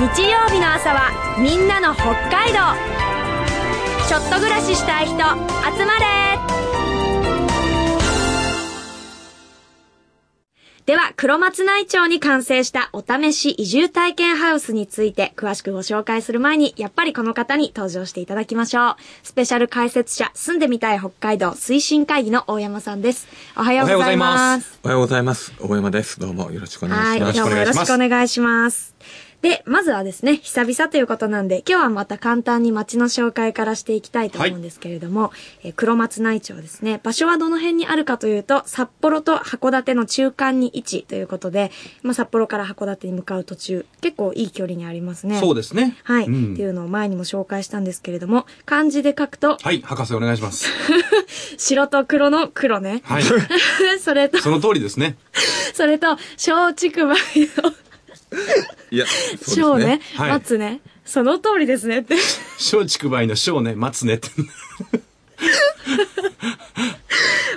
日曜日の朝はみんなの北海道ちょっと暮らししたい人集まれでは、黒松内町に完成したお試し移住体験ハウスについて詳しくご紹介する前に、やっぱりこの方に登場していただきましょう。スペシャル解説者、住んでみたい北海道推進会議の大山さんです。おはようございます。おはようございます。大山です。どうもよろしくお願いします。はい、どうもよろしくお願いします。で、まずはですね、久々ということなんで、今日はまた簡単に街の紹介からしていきたいと思うんですけれども、はい、え黒松内町ですね、場所はどの辺にあるかというと、札幌と函館の中間に位置ということで、まあ、札幌から函館に向かう途中、結構いい距離にありますね。そうですね。はい、うん、っていうのを前にも紹介したんですけれども、漢字で書くと、はい、博士お願いします。白と黒の黒ね。はい。それと、その通りですね。それと、小竹梅の いや、そうですね。ね、はい、待つね。その通りですねって。松竹梅の小ね、待つねって。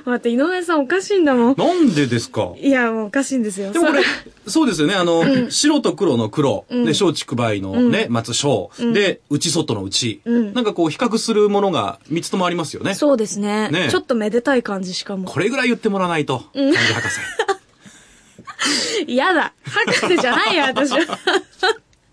待って、井上さんおかしいんだもん。なんでですか？いや、もうおかしいんですよ。でもこれ、そうですよね。あの、うん、白と黒の黒、うん、で、松竹梅のね、うん、松小、うん、で、内外の内、うん。なんかこう、比較するものが三つともありますよね。そうですね。ねちょっとめでたい感じしかも。これぐらい言ってもらわないと、うん、博士。嫌だ。博士じゃないよ、私は。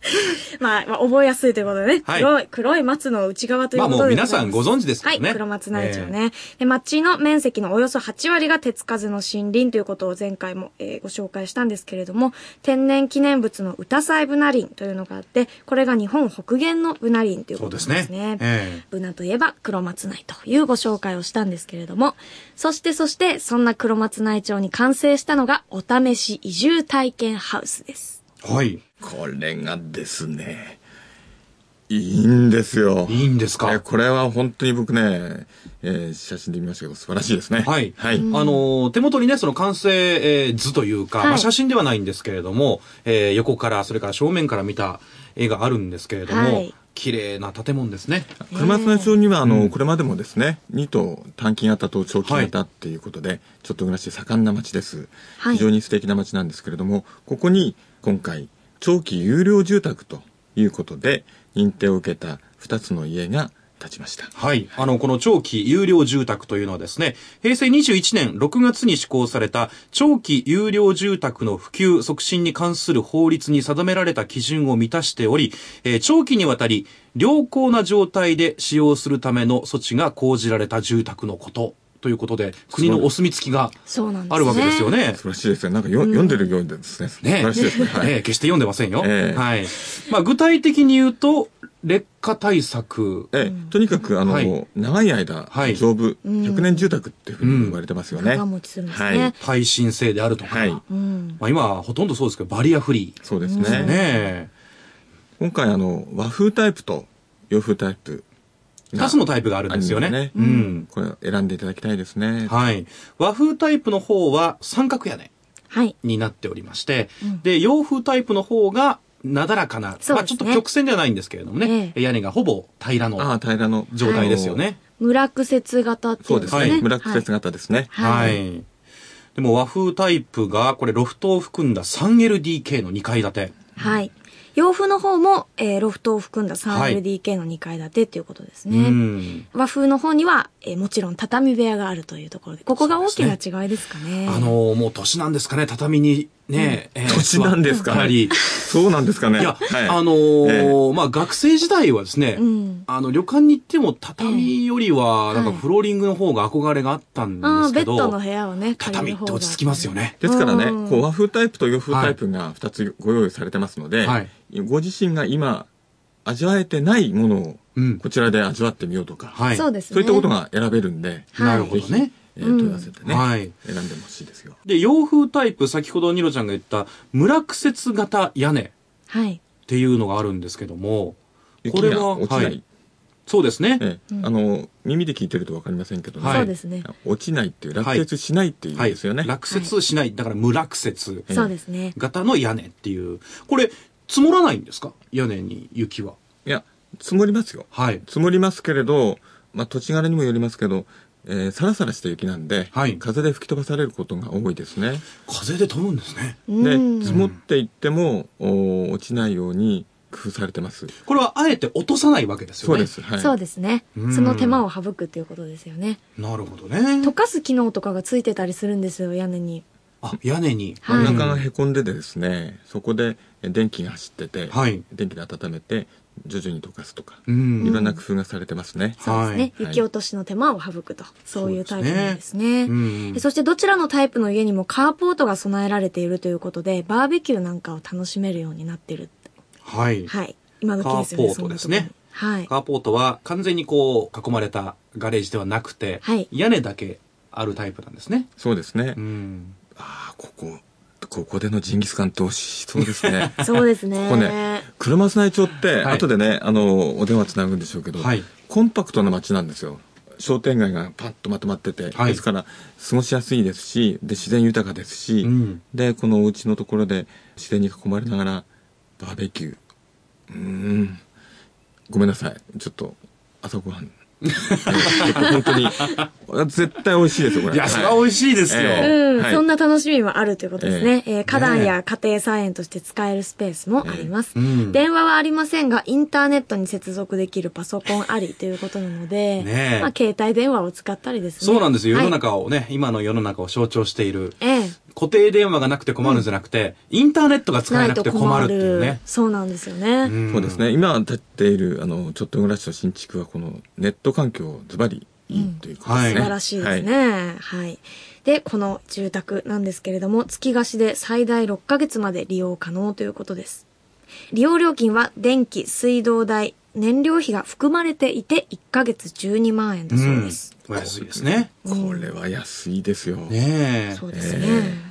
まあ、まあ、覚えやすいということでね。はい、黒い、黒い松の内側ということで。まあもう皆さんご存知ですからね。はい、黒松内町ね。えー、で、町の面積のおよそ8割が手つかずの森林ということを前回も、えー、ご紹介したんですけれども、天然記念物の歌祭ブナ林というのがあって、これが日本北限のブナ林ということですね。そうですね。えー、ブナといえば黒松内というご紹介をしたんですけれども、そしてそして、そんな黒松内町に完成したのがお試し移住体験ハウスです。はい。これがですね、いいんですよ。いいんですか？これは本当に僕ね、えー、写真で見ましたけど素晴らしいですね。はい。はい。あのー、手元にね、その完成、えー、図というか、はい、まあ写真ではないんですけれども、えー、横から、それから正面から見た絵があるんですけれども、はい、綺麗な建物ですね。車津内町には、あの、これまでもですね、2棟短期型と長期型っていうことで、はい、ちょっと暮らし盛んな町です。非常に素敵な町なんですけれども、ここに今回、長期有料住宅ということで認定を受けた2つの家が立ちました。はい。あの、この長期有料住宅というのはですね、平成21年6月に施行された長期有料住宅の普及促進に関する法律に定められた基準を満たしており、えー、長期にわたり良好な状態で使用するための措置が講じられた住宅のことということで、国のお墨付きがあるわけですよね。素晴らしいですね。なんかよ、うん、読んでるようですね。素晴らしいですね。はい、決して読んでませんよ。えー、はい。まあ、具体的に言うと、劣化対策。ええ、とにかく、あの、はい、長い間、はい、丈夫、100年住宅っていうふうに言われてますよね。長持ちするんですね。はい。耐震性であるとか。はい。まあ、今、ほとんどそうですけど、バリアフリー。そうですね。ね今回、あの、和風タイプと洋風タイプ2つのタイプがあるんですよね。ねうん。これ選んでいただきたいですね。はい。和風タイプの方は三角屋根。はい。になっておりまして、はい、で、洋風タイプの方が、なだらかな、ね、まあちょっと曲線ではないんですけれどもね、ええ、屋根がほぼ平らのあ平らの状態ですよね。村苦節型っていうですね。そうですね。村苦節型ですね。はい。はい、でも和風タイプが、これロフトを含んだ 3LDK の2階建て。はい。洋風の方も、えー、ロフトを含んだ 3LDK の2階建てっていうことですね。はい、和風の方には、えー、もちろん畳部屋があるというところで、ここが大きな違いですかね。ねあのー、もう年なんですかね、畳にね、えー、年なんですかね。そうなんですかね。いや、はい、あのーえー、まあ、学生時代はですね、うん、あの、旅館に行っても畳よりは、なんかフローリングの方が憧れがあったんですけど、ベッドの部屋をね、畳って落ち着きますよね。ですからね、こう和風タイプと洋風タイプが2つご用意されてますので、はい、ご自身が今、味わえてないものを、こちらで味わってみようとか、はい、そうですね。そういったことが選べるんで、なるほどね。えー、問い合わせてね、はい、選んでほしいですよ。で、洋風タイプ、先ほどニロちゃんが言った村苦節型屋根っていうのがあるんですけども、これは、はい、そうですね、ええ、あの耳で聞いてると分かりませんけどね、そうですね落ちないっていう落雪しないっていうんですよね、はい。はい、落雪しない、だから無落雪そうですね。型の屋根っていう。これ積もらないんですか？屋根に雪は。いや積もりますよ、はい、積もりますけれど、まあ、土地柄にもよりますけどえー、サラサラした雪なんで、はい、風で吹き飛ばされることが多いですね。風で飛ぶんですね。で、積もっていってもお落ちないように、工夫されてます。これはあえて落とさないわけですよね。そうです。はい。そうですね。うんその手間を省くっていうことですよね。なるほどね。溶かす機能とかがついてたりするんですよ、屋根に。あ、屋根に。はい真ん中がへこんでてですね、そこでえ電気が走ってて、はい電気で温めて徐々に溶かすとか、うんいろんな工夫がされてますね。そうですね。はい雪落としの手間を省くと。そういうタイプなんですね。そしてどちらのタイプの家にもカーポートが備えられているということで、バーベキューなんかを楽しめるようになってる。はい。はい。今時ですよね。カーポートですねそんなところにはい。カーポートは完全にこう囲まれたガレージではなくて、はい屋根だけあるタイプなんですね。そうですね。うん。ああ、ここ、ここでのジンギスカンって美味しそうですね。そうですね。ここね、黒松内町って、はい後でね、あの、お電話つなぐんでしょうけど、はいコンパクトな街なんですよ。商店街がパッとまとまってて、はいですから、過ごしやすいですし、で、自然豊かですし、うんで、このお家のところで自然に囲まれながら、バーベキュー。うーん。ごめんなさい。ちょっと、朝ごはん。結構本当に、絶対美味しいですよ、これ。いや、それは美味しいですよ。ええうん、はいそんな楽しみもあるということですね。えー花壇ねや家庭菜園として使えるスペースもあります。ええうん電話はありませんが、インターネットに接続できるパソコンありということなので、ねえまあ、携帯電話を使ったりですね。そうなんですよ。世のはい中をね、今の世の中を象徴している。ええ固定電話がなくて困るんじゃなくて、インターネットが使えなくて困るっていうね。そうなんですよね。んそうですね。今建っている、あの、ちょっと暮らしの新築は、このネット環境、ズバリいいということですね。はい素晴らしいですね。はい。で、この住宅なんですけれども、月貸しで最大6ヶ月まで利用可能ということです。利用料金は電気、水道代、燃料費が含まれていて1ヶ月12万円だそうです。お安いですね。これは安いですよ。ねえ。そうですね。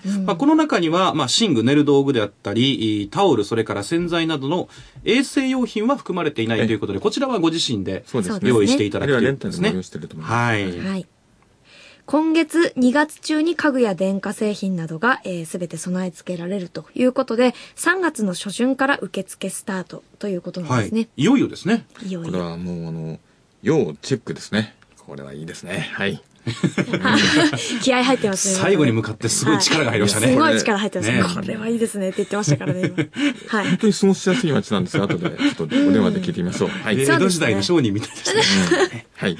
うんまあ、この中には、まあ、寝具、寝る道具であったり、タオル、それから洗剤などの衛生用品は含まれていないということで、こちらはご自身でそうですね。用意していただくといはレンいうことですねタルでも用意。してると思います。はいはい。今月2月中に家具や電化製品などがすべ、えー全て備え付けられるということで、3月の初旬から受付スタートということなんはですね。い。いよいよですね。い、よいよ。これはもう、あの、要チェックですね。これはいいですね。はい。気合入ってますね。最後に向かってすごい力が入りましたね。すごい力入ってますね。ねこれはいいですねって言ってましたからね、今。はい本。当に過ごしやすい街なんですが、後でちょっとお電話で聞いてみましょう。はい。江戸時代の商人みたいでしたね。はい。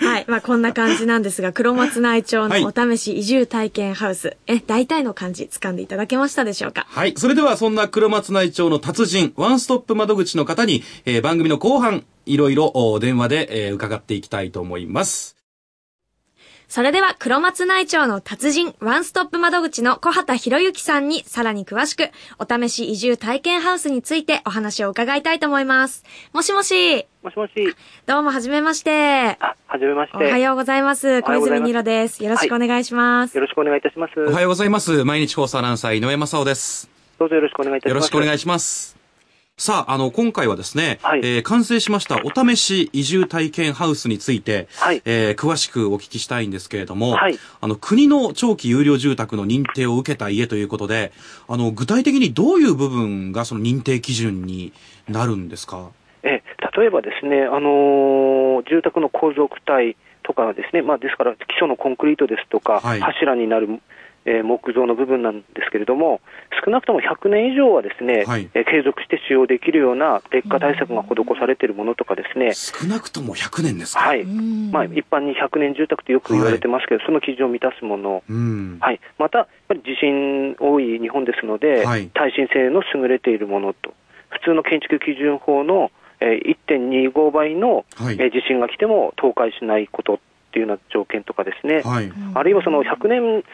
はい。まあ、こんな感じなんですが、黒松内町はいのお試し移住体験ハウス。え、大体の感じ掴んでいただけましたでしょうか？はい。それでは、そんな黒松内町の達人、ワンストップ窓口の方に、えー番組の後半、いろいろお電話で、えー伺っていきたいと思います。それでは、黒松内町の達人、ワンストップ窓口の小畑博之さんにさらに詳しく、お試し移住体験ハウスについてお話を伺いたいと思います。もしもし、もしもし。どうもはじめまして。あ、はじめまして。おはようございます。小泉二郎です。よろしくお願いします。よろしくお願いいたします。おはようございます。毎日放送アナウンサー、井上正雄です。どうぞよろしくお願いいたします。よろしくお願いしします。さあ、あの、今回はですね、はい。えー完成しましたお試し移住体験ハウスについて、はい。えー詳しくお聞きしたいんですけれども、はい。あの、国の長期有料住宅の認定を受けた家ということで、あの、具体的にどういう部分がその認定基準になるんですか？え、例えばですね、あのー住宅の構造体とかですね、まあ、ですから基礎のコンクリートですとか、はい。柱になる、えー木造の部分なんですけれども、少なくとも100年以上はですね、はい。えー継続して使用できるような劣化対策が施されているものとかですね、少なくとも100年ですか？はい、ん。まあ、一般に100年住宅とよく言われてますけど、その基準を満たすもの、うん。はい、また、やっぱり地震多い日本ですので、はい。耐震性の優れているものと、普通の建築基準法の、えー1.25倍の、はい。えー地震が来ても倒壊しないことっていうような条件とかですね、はい。あるいはその100年、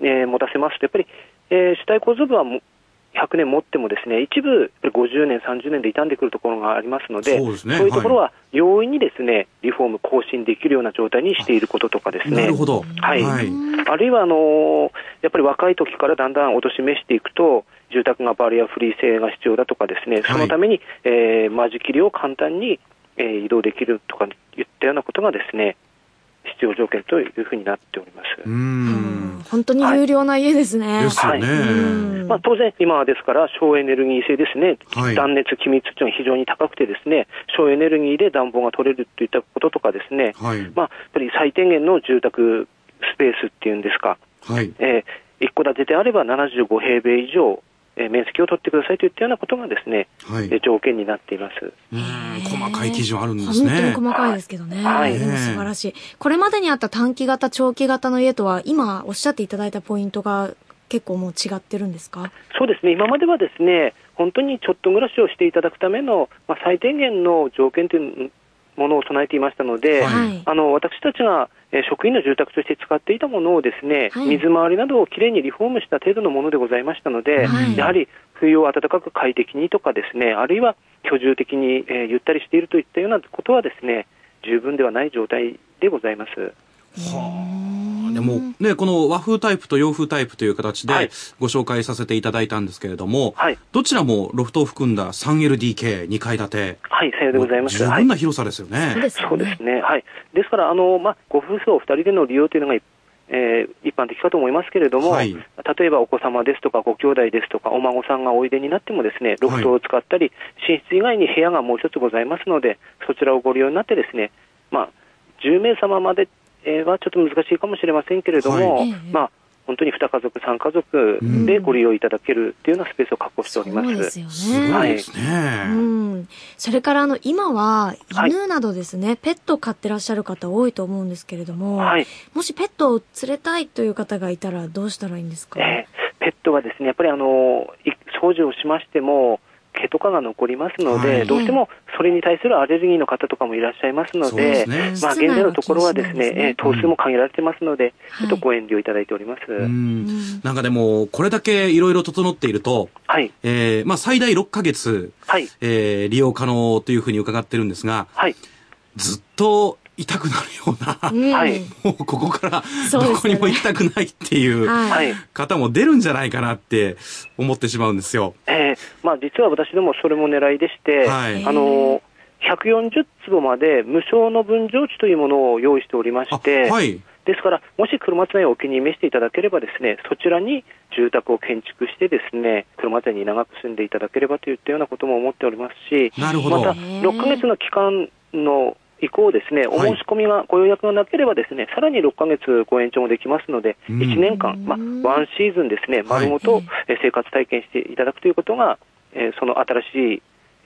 えー持たせますと、やっぱり、えー主体構造部はも100年持ってもですね、一部やっぱり50年、30年で傷んでくるところがありますので、そうですねいうところは容易にですね、リフォーム更新できるような状態にしていることとかですね。なるほど。はいはい。あるいはあのーやっぱり若い時からだんだんおとしめしていくと、住宅がバリアフリー性が必要だとかですね、そのために、えー間仕切りを簡単に、えー移動できるとかいったようなことがですね、必要条件というふうになっております。ううんん。本当に有料な家ですね。ですよね。うんまあ、当然、今はですから、省エネルギー性ですね、はい断熱、気密というのは非常に高くて、ですね省エネルギーで暖房が取れるといったこととかですね、はい。まあ、やっぱり最低限の住宅スペースっていうんですか、はい。えー一戸建てであれば75平米以上えー面積を取ってくださいといったようなことがですね、はい。えー条件になっています。うん、細かい基準あるんです本当にね。細かいですけどね。はい素晴らしい。これまでにあった短期型、長期型の家とは、今おっしゃっていただいたポイントが結構もう違ってるんですか？そうですね、今まではですね、本当にちょっと暮らしをしていただくための、まあ、最低限の条件というものを備えていましたので、はいはい。あの私たちが、えー職員の住宅として使っていたものをですね、はい水回りなどをきれいにリフォームした程度のものでございましたので、はいやはり冬を暖かく快適にとかですね、あるいは居住的に、えーゆったりしているといったようなことはですね、十分ではない状態でございます。でもね、この和風タイプと洋風タイプという形ではいご紹介させていただいたんですけれども、はい、どちらもロフトを含んだ 3LDK、2階建て。はい、さようでございます。はい十分な広さですよね。そうですよね。そうですね、はい、ですから、あのまあ、ご夫婦お二人での利用というのが、えー一般的かと思いますけれども、はい例えばお子様ですとか、ご兄弟ですとか、お孫さんがおいでになっても、ですねロフトを使ったり、寝室以外に部屋がもう一つございますので、そちらをご利用になって、ですね、まあ、10名様までえーはちょっと難しいかもしれませんけれども、はいまあ、本当に2家族、3家族でご利用いただけるというようなスペースを確保しております。そうですね。ですね。うん。それからあの、今ははい犬などですね、ペットを飼ってらっしゃる方多いと思うんですけれども、はいもしペットを連れたいという方がいたらどうしたらいいんですか、えーペットはですね、やっぱりあのい掃除をしましても、毛とかが残りますので、はいどうしてもそれに対するアレルギーの方とかもいらっしゃいますのでで、すねまあ、現在のところはですね、ねえー頭数も限られてますので、はい。ちょっとご遠慮いただいております。うん。なんかでも、これだけいろいろ整っていると、はい、えー、まあ最大6ヶ月、はい、えー、利用可能というふうに伺ってるんですが、はい、ずっと痛くなるような、もうここからどこにも行きたくないっていう。方も出るんじゃないかなって思ってしまうんですよ。えーまあ、実は私どもそれも狙いでして、はいあの140坪まで無償の分譲地というものを用意しておりまあして、はい。ですから、もし車津内をお気に召していただければですね、そちらに住宅を建築してですね、車津内に長く住んでいただければといったようなことも思っておりますし、なるほどまたへー6ヶ月の期間の以降ですね、おはい申し込みが、ご予約がなければですね、さらに6ヶ月ご延長もできますので、うん1年間、まあ、ワンシーズンですね、丸ごと、えー生活体験していただくということが、えーその新しい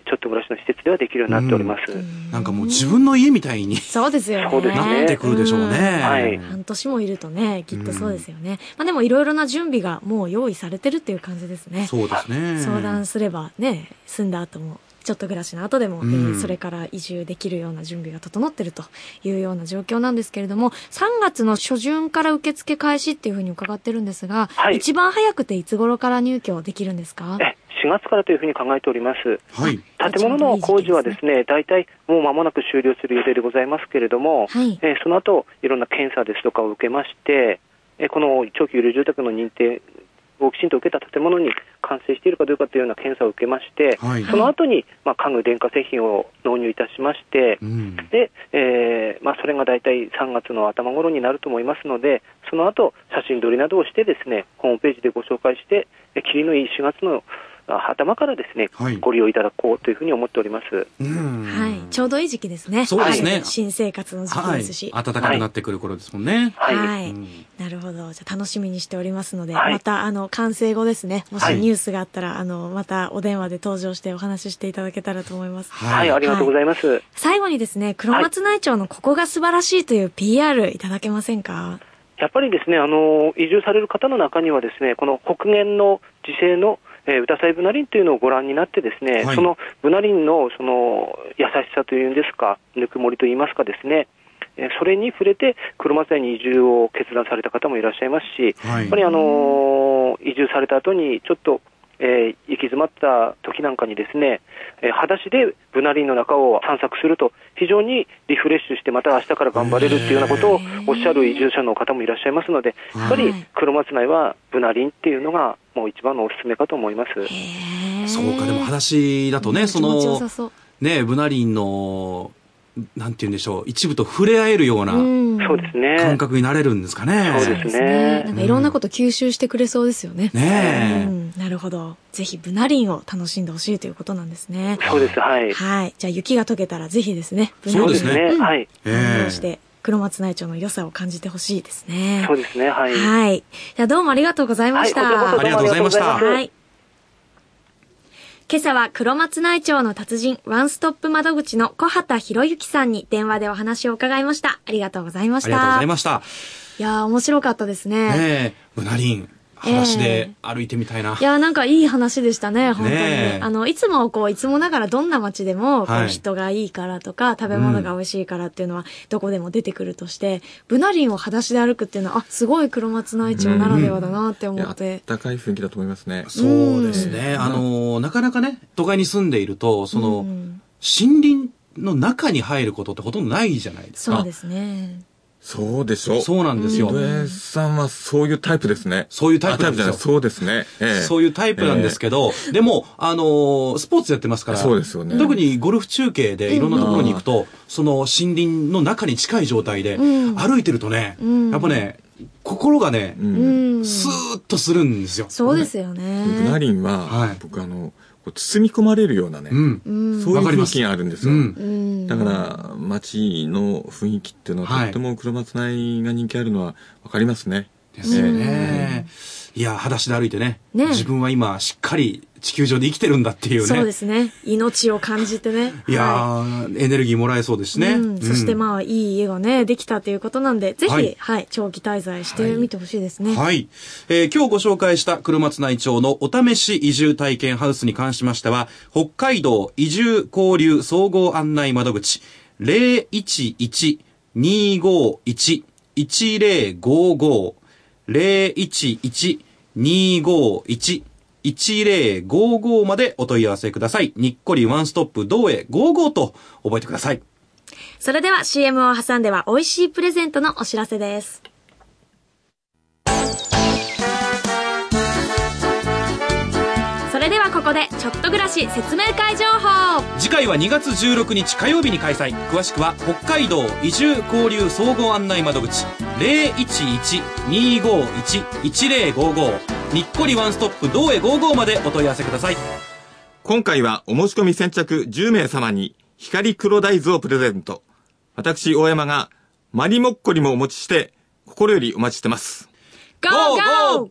ちょっと暮らしの施設ではできるようになっております。なんかもう自分の家みたいにそうですよね。そうですねなってくるでしょうね。はい半年もいるとね、きっとそうですよね。まあでもいろいろな準備がもう用意されてるっていう感じですね。そうですね。相談すればね、住んだ後も、ちょっと暮らしの後でも、うん。えーそれから移住できるような準備が整ってるというような状況なんですけれども、3月の初旬から受付開始っていうふうに伺ってるんですが、はい。一番早くていつ頃から入居できるんですか？え4月からというふうに考えております。はい。建物の工事はですね、大体もう間もなく終了する予定でございますけれども、はい。えーその後、いろんな検査ですとかを受けまして、えーこの長期有料住宅の認定をきちんと受けた建物に完成しているかどうかというような検査を受けまして、はいその後に、まあ、家具、電化製品を納入いたしまして、うん。で、えーまあ、それが大体3月の頭頃になると思いますので、その後写真撮りなどをしてですね、ホームページでご紹介して、え霧のいい4月のあ頭からですね、はいご利用いただこうというふうに思っております。うんはい。ちょうどいい時期ですね。そうですねはい新生活の時期はいですし。。暖かくなってくる頃ですもんね。はい。はいうんなるほど。じゃあ楽しみにしておりますので、はいまた、あの、完成後ですね、もしはいニュースがあったら、あの、またお電話で登場してお話ししていただけたらと思います。はい、ありがとうございます。最後にですね、黒松内町のここが素晴らしいという PR いただけませんか？やっぱりですね、あの、移住される方の中にはですね、この北限の自生の、えー、歌祭ブナリンというのをご覧になってですね、はい。そのブナリンのその優しさというんですか、ぬくもりといいますかですね、えーそれに触れて車松屋に移住を決断された方もいらっしゃいますし、はい。やっぱりあのー移住された後にちょっと、えー行き詰まった時なんかにですね、えー裸足でブナリンの中を散策すると非常にリフレッシュしてまた明日から頑張れるっていうようなことをおっしゃる移住者の方もいらっしゃいますので、やっぱりはい黒松内はブナリンっていうのがもう一番のおすすめかと思います。そうか、でも話だとね、その。ね、ブナリンの、なんて言うんでしょう、一部と触れ合えるような。感覚になれるんですかね。そうですねなんかいろんなこと吸収してくれそうですよね。ねえうん、なるほど。ぜひ、ブナリンを楽しんでほしいということなんですね。そうです、はい。はい。じゃあ、雪が溶けたらぜひですね、ブナリンそうですねんはい。ええ堪能して、黒松内町の良さを感じてほしいですね。そうですね、はい。はい。じゃあ、どうもありがとうございました。はいありがとうございましたはい。今朝は黒松内町の達人、ワンストップ窓口の小畑博之さんに電話でお話を伺いました。ありがとうございました。ありがとうございました。いやー、面白かったですね。ねえ、ブナリン、裸足で歩いてみたいな。いやー、なんかいい話でしたね、本当に。ねえあの、いつもこう、いつもながらどんな街でも、はい人がいいからとか、食べ物が美味しいからっていうのは、どこでも出てくるとして、ブナリンを裸足で歩くっていうのは、あ、すごい黒松内町ならではだなって思って。ったかい雰囲気だと思いますね。そうですね。あの、なかなかね、都会に住んでいると、その、うん森林の中に入ることってほとんどないじゃないですか。そうですね。そうでしょそうなんですよ。井上さんはそういうタイプですね。そういうタイプなんですよそうですね。ええそういうタイプなんですけど、でも、あのースポーツやってますから、そうですよね特にゴルフ中継でいろんなところに行くと、その森林の中に近い状態で、うん歩いてるとね、んやっぱね、心がね、う。うんん。スーッとするんですよ。そうですよね。ブナリンは、はい僕あの、こう包み込まれるようなね、うん。うん。そういう雰囲気があるんですよ。うんうん。だから、街の雰囲気っていうのは、はいとっても黒松内が人気あるのはわかりますね。ですよね。いや、裸足で歩いてねね自分は今、しっかり地球上で生きてるんだっていうね。そうですね。命を感じてね。いやはー、エネルギーもらえそうですしね。うん、そしてまあ、いい家がね、できたということなんで、ぜひ、ははいい、長期滞在してみてほしいですね。はい。えー今日ご紹介した黒松内町のお試し移住体験ハウスに関しましては、北海道移住交流総合案内窓口011-251-1055 011-251-1055までお問い合わせください。にっこりワンストップ同へ55と覚えてください。それでは CM を挟んでは美味しいプレゼントのお知らせです。それではここで、ちょっと暮らし説明会情報次回は2月16日火曜日に開催詳しくは北海道移住交流総合案内窓口011-251-1055にっこりワンストップ同へ55までお問い合わせください今回はお申し込み先着10名様に光黒大豆をプレゼント。私、大山がマリモッコリもお持ちして心よりお待ちしてます。!Go! Go!